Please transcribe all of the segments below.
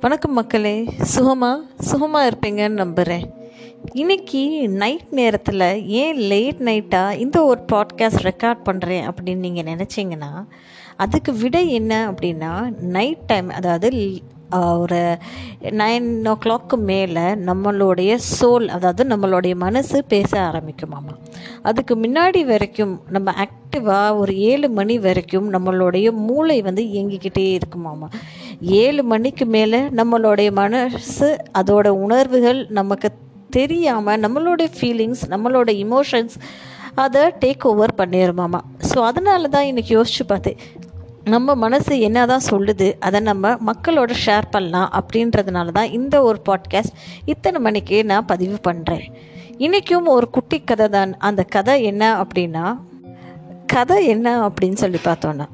வணக்கம் மக்களே. சுகமா? சுகமாக இருப்பீங்கன்னு நம்புகிறேன் இன்னைக்கு நைட் நேரத்தில் ஏன் லேட் நைட்டாக இந்த ஒரு பாட்காஸ்ட் ரெக்கார்ட் பண்ணுறேன் அப்படின்னு நீங்கள் நினச்சிங்கன்னா அதுக்கு விடை என்ன அப்படின்னா நைட் டைம் அதாவது ஒரு நைன் ஓ கிளாக்கு மேலே நம்மளுடைய சோல் அதாவது நம்மளுடைய மனசு பேச ஆரம்பிக்குமாமா. அதுக்கு முன்னாடி வரைக்கும் நம்ம ஆக்டிவாக ஒரு ஏழு மணி வரைக்கும் நம்மளுடைய மூளை வந்து இயங்கிக்கிட்டே இருக்குமாமா. ஏழு மணிக்கு மேலே நம்மளுடைய மனசு அதோட உணர்வுகள் நமக்கு தெரியாமல் நம்மளுடைய ஃபீலிங்ஸ் நம்மளோட இமோஷன்ஸ் அதை டேக் ஓவர் பண்ணிடுமாமா ஸோ அதனால தான் இன்றைக்கி யோசிச்சு பார்த்தேன் நம்ம மனசு என்ன தான் சொல்லுது அதை நம்ம மக்களோட ஷேர் பண்ணலாம் அப்படின்றதுனால தான் இந்த ஒரு பாட்காஸ்ட் இத்தனை மணிக்கு நான் பதிவு பண்ணுறேன் இன்றைக்கும் ஒரு குட்டி கதை தான். அந்த கதை என்ன அப்படின்னா கதை என்ன அப்படின்னு சொல்லி பார்த்தோன்னா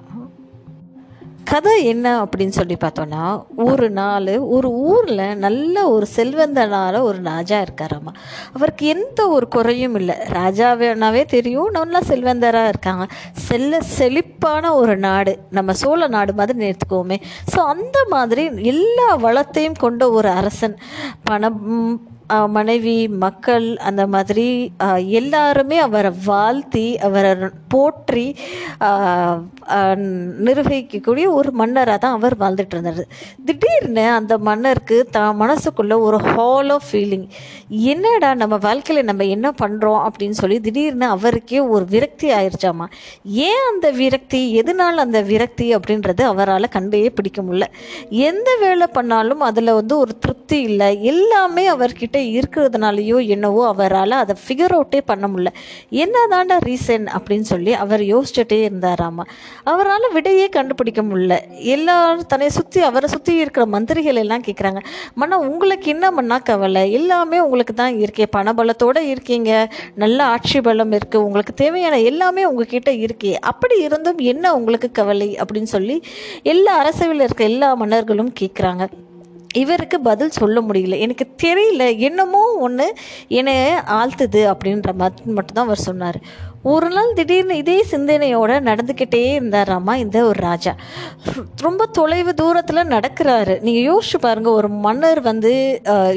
கதை என்ன அப்படின்னு சொல்லி பார்த்தோன்னா ஒரு நாள் ஒரு ஊரில் நல்ல ஒரு செல்வந்தனால ஒரு ராஜா இருக்காராம்மா அவருக்கு எந்த ஒரு குறையும் இல்லை. ராஜாவேனாவே தெரியும் நல்லா செல்வந்தராக இருக்காங்க. செல்ல செழிப்பான ஒரு நாடு. நம்ம சோழ நாடு மாதிரி எடுத்துக்கோமே. ஸோ அந்த மாதிரி எல்லா வளத்தையும் கொண்ட ஒரு அரசன். பணம் மனைவி மக்கள் அந்த மாதிரி எல்லாருமே அவரை வாழ்த்தி அவரை போற்றி நிர்வகிக்கக்கூடிய ஒரு மன்னராக தான் அவர் வாழ்ந்துட்டு இருந்தார். திடீர்னு அந்த மன்னருக்கு தான் மனசுக்குள்ள ஒரு ஹாலோ ஃபீலிங் என்னடா நம்ம வாழ்க்கையில் நம்ம என்ன பண்ணுறோம் அப்படின்னு சொல்லி திடீர்னு அவருக்கே ஒரு விரக்தி ஆயிடுச்சாமா ஏன் அந்த விரக்தி? எதனால் அந்த விரக்தி அப்படின்றது அவரால் கண்டே பிடிக்க முடியல. எந்த வேலை பண்ணாலும் அதில் வந்து ஒரு திருப்தி இல்லை. எல்லாமே அவர்கிட்ட இருக்கிறதுனாலயோ என்னவோ அவரால் அதை ஃபிகர் அவுட்டே பண்ண முடியல. என்னதாண்டா ரீசன் அப்படின்னு சொல்லி அவர் யோசிச்சுட்டே இருந்தாராமா. அவரால் விடையே கண்டுபிடிக்க முடியல. எல்லாரும் தன்னை சுற்றி அவரை சுற்றி இருக்கிற மந்திரிகள் எல்லாம் கேட்குறாங்க மன்னா உங்களுக்கு என்ன மண்ணா கவலை? எல்லாமே உங்களுக்கு தான் இருக்கே. பணபலத்தோடு இருக்கீங்க. நல்ல ஆட்சி பலம் இருக்குது உங்களுக்கு தேவையான எல்லாமே உங்ககிட்ட இருக்கே. அப்படி இருந்தும் என்ன உங்களுக்கு கவலை? அப்படின்னு சொல்லி எல்லா அரசவையில் இருக்க எல்லா மன்னர்களும் கேட்குறாங்க இவருக்கு பதில் சொல்ல முடியல. எனக்கு தெரியல. என்னமோ ஒன்று என்னை ஆழ்த்துது அப்படின்ற மாதிரி மட்டும்தான் அவர் சொன்னார். ஒரு நாள் திடீர்னு இதே சிந்தனையோட நடந்துக்கிட்டே இருந்தாராமா இந்த ஒரு ராஜா. ரொம்ப தொலைவு தூரத்தில் நடக்கிறாரு. நீங்கள் யோசிச்சு பாருங்கள் ஒரு மன்னர் வந்து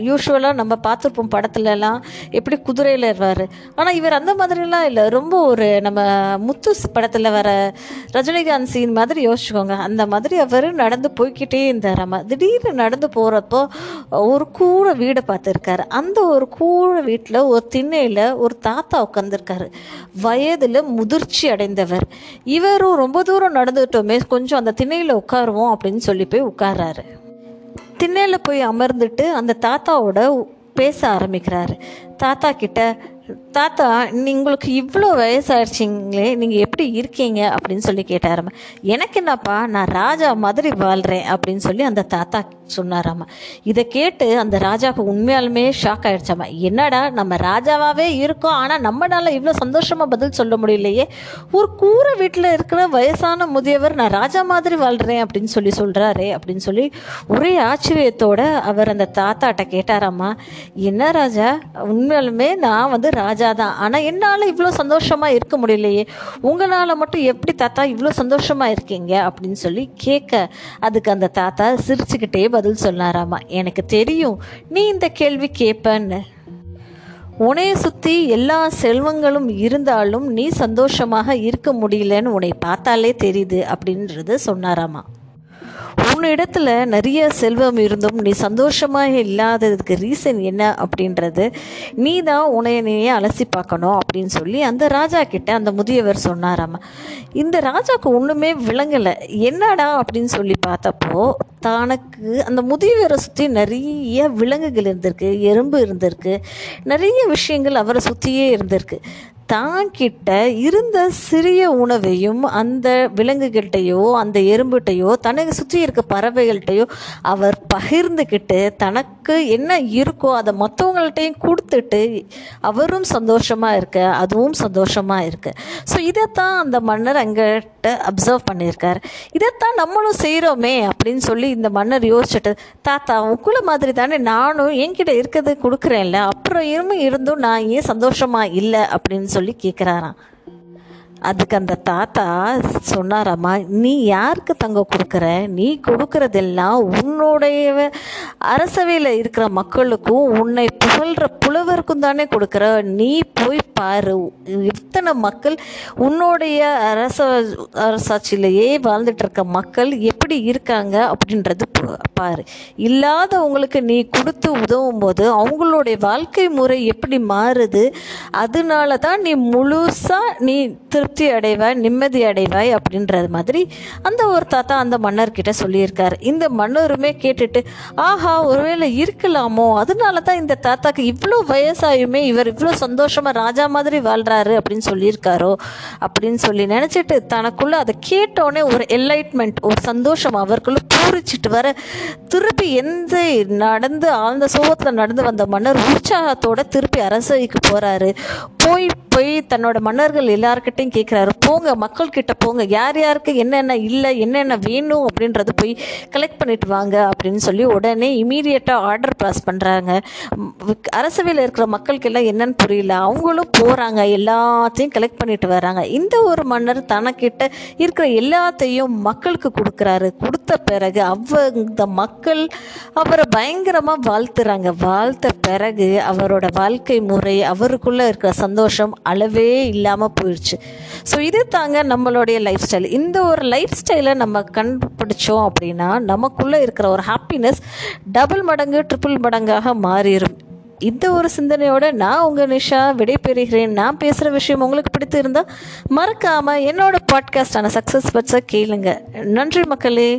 யூஸ்வலாக நம்ம பார்த்துருப்போம் படத்துலலாம் எப்படி குதிரையில் இருவார் ஆனால் இவர் அந்த மாதிரிலாம் இல்லை. ரொம்ப ஒரு நம்ம முத்து படத்தில் வர ரஜினிகாந்த் சீன் மாதிரி யோசிச்சுக்கோங்க. அந்த மாதிரி அவர் நடந்து போய்க்கிட்டே இருந்தாராமா. திடீர்னு நடந்து போகிறப்போ ஒரு கூரை வீடை பார்த்துருக்காரு. அந்த ஒரு கூரை வீட்டில் ஒரு திண்ணையில் ஒரு தாத்தா உட்காந்துருக்காரு வயதில் முதிர்ச்சி அடைந்தவர். இவரும் ரொம்ப தூரம் நடந்துட்டோமே கொஞ்சம் அந்த திண்ணையில் உட்காருவோம் அப்படின்னு சொல்லி போய் உட்கார்றாரு. திண்ணையில் போய் அமர்ந்துட்டு அந்த தாத்தாவோட பேச ஆரம்பிக்கிறாரு. தாத்தா கிட்ட தாத்தா நீ- உங்களுக்கு இவ்வளோ வயசாயிடுச்சிங்களே நீங்கள் எப்படி இருக்கீங்க? அப்படின்னு சொல்லி கேட்டாராம். எனக்கு என்னப்பா நான் ராஜா மாதிரி வாழ்கிறேன் அப்படின்னு சொல்லி அந்த தாத்தா சொன்னாராமா. இதை கேட்டு அந்த ராஜாவுக்கு உண்மையாலுமே ஷாக் ஆகிடுச்சாமா என்னடா நம்ம ராஜாவாகவே இருக்கோம் ஆனால் நம்மளால் இவ்வளோ சந்தோஷமாக பதில் சொல்ல முடியலையே. ஒரு கூரை வீட்டில் இருக்கிற வயசான முதியவர் நான் ராஜா மாதிரி வாழ்கிறேன் அப்படின்னு சொல்லி சொல்கிறாரே அப்படின்னு சொல்லி ஒரே ஆச்சரியத்தோட அவர் அந்த தாத்தாட்ட கேட்டாராம்மா என்ன ராஜா உண்மையாலுமே நான் வந்து ராஜா தான் ஆனால் என்னால் இவ்வளோ சந்தோஷமாக இருக்க முடியலையே. உங்களால் மட்டும் எப்படி தாத்தா இவ்வளோ சந்தோஷமாக இருக்கீங்க? அப்படின்னு சொல்லி கேட்க அதுக்கு அந்த தாத்தா சிரிச்சுக்கிட்டே பதில் சொன்னாராமா. எனக்கு தெரியும் நீ இந்த கேள்வி கேட்பன்னு உன்னைய சுற்றி எல்லா செல்வங்களும் இருந்தாலும் நீ சந்தோஷமாக இருக்க முடியலன்னு உன்னை பார்த்தாலே தெரியுது அப்படின்றது சொன்னாராமா. உன்னிடத்துல நிறைய செல்வம் இருந்தும் நீ சந்தோஷமாக இல்லாததுக்கு ரீசன் என்ன அப்படின்றது நீ தான் உனையனையே அலசி பார்க்கணும் அப்படின்னு சொல்லி அந்த ராஜா கிட்ட அந்த முதியவர் சொன்னாராம். இந்த ராஜாவுக்கு ஒன்றுமே விளங்கலை. என்னடா அப்படின்னு சொல்லி பார்த்தப்போ தனக்கு அந்த முதியவரை சுற்றி நிறைய விலங்குகள் இருந்திருக்கு எறும்பு இருந்திருக்கு நிறைய விஷயங்கள் அவரை சுற்றியே இருந்திருக்கு. தான் கிட்ட இருந்த சிறிய உணவையும் அந்த விலங்குகிட்டையோ அந்த எறும்புகிட்டையோ தனக்கு சுற்றி இருக்க பறவைகள்கிட்டையோ அவர் பகிர்ந்துக்கிட்டு தனக்கு என்ன இருக்கோ அதை மற்றவங்கள்ட்டையும் கொடுத்துட்டு அவரும் சந்தோஷமாக இருக்க அதுவும் சந்தோஷமாக இருக்கு. ஸோ இதைத்தான் அந்த மன்னர் அங்கிட்ட அப்சர்வ் பண்ணியிருக்காரு. இதைத்தான் நம்மளும் செய்கிறோமே அப்படின்னு சொல்லி இந்த மன்னர் யோசிச்சுட்டு தாத்தா உக்குள்ள மாதிரி தானே நானும் என்கிட்ட இருக்கிறது கொடுக்குறேன்ல அப்புறம் இருமும் இருந்தும் நான் ஏன் சந்தோஷமாக இல்லை? அப்படின்னு சொல்லி கேட்குறாராம் அதுக்கு அந்த தாத்தா சொன்னாராம்மா நீ யாருக்கு தங்கம் கொடுக்குற? நீ கொடுக்கறதெல்லாம் உன்னுடைய அரசவையில் இருக்கிற மக்களுக்கும் உன்னை புகழ்கிற புலவருக்கும் தானே கொடுக்குற? நீ போய் பாரு. எத்தனை மக்கள் உன்னுடைய அரச அரசாட்சியிலேயே வாழ்ந்துட்டு இருக்க மக்கள் எப்படி இருக்காங்க? அப்படின்றது பாரு. இல்லாதவங்களுக்கு நீ கொடுத்து உதவும் போது அவங்களுடைய வாழ்க்கை முறை எப்படி மாறுது? அதனால தான் நீ முழுசாக நீ திரு திருப்தி அடைவாய் நிம்மதி அடைவாய் அப்படின்றது மாதிரி அந்த ஒரு தாத்தா அந்த மன்னர்கிட்ட சொல்லியிருக்காரு. இந்த மன்னருமே கேட்டுட்டு ஆஹா ஒருவேளை இருக்கலாமோ? அதனால தான் இந்த தாத்தாக்கு இவ்வளோ வயசாயுமே இவர் இவ்வளோ சந்தோஷமாக ராஜா மாதிரி வாழ்கிறாரு அப்படின்னு சொல்லியிருக்காரோ? அப்படின்னு சொல்லி நினச்சிட்டு தனக்குள்ளே அதை கேட்டோடனே ஒரு என்லைட்மெண்ட் ஒரு சந்தோஷம் அவருக்குள்ளே பூரிச்சிட்டு வர திருப்பி எந்த நடந்து ஆழ்ந்த சோகத்தில் நடந்து வந்த மன்னர் உற்சாகத்தோட திருப்பி அரசவைக்கு போகிறாரு போய் போய் தன்னோட மன்னர்கள் எல்லார்கிட்டையும் கேட்குறாரு போங்க மக்கள்கிட்ட போங்க. யார் யாருக்கு என்னென்ன இல்லை என்னென்ன வேணும் அப்படின்றது போய் கலெக்ட் பண்ணிட்டு வாங்க அப்படின்னு சொல்லி உடனே இமீடியட்டாக ஆர்டர் பாஸ் பண்ணுறாங்க அரசவையில் இருக்கிற மக்களுக்கெல்லாம் என்னன்னு புரியல. அவங்களும் போகிறாங்க எல்லாத்தையும் கலெக்ட் பண்ணிட்டு வராங்க இந்த ஒரு மன்னர் தனக்கிட்ட இருக்கிற எல்லாத்தையும் மக்களுக்கு கொடுக்குறாரு. கொடுத்த பிறகு அவங்க மக்கள் அவரை பயங்கரமாக வாழ்த்துறாங்க. வாழ்த்த பிறகு அவரோட வாழ்க்கை முறை அவருக்குள்ளே இருக்கிற சந்தோஷம் அளவே இல்லாமல் போயிடுச்சு ஸோ இது தாங்க நம்மளுடைய லைஃப் ஸ்டைல் இந்த ஒரு லைஃப் ஸ்டைலை நம்ம கண்டுபிடிச்சோம் அப்படின்னா நமக்குள்ளே இருக்கிற ஒரு ஹாப்பினஸ் டபுள் மடங்கு ட்ரிபிள் மடங்காக மாறிடும் இந்த ஒரு சிந்தனையோட நான் உங்கள் நிஷா விடைபெறுகிறேன் நான் பேசுகிற விஷயம் உங்களுக்கு பிடித்து இருந்தால் மறக்காமல் என்னோட பாட்காஸ்டான சக்ஸஸ் பட்ஸை கேளுங்க. நன்றி மக்களே.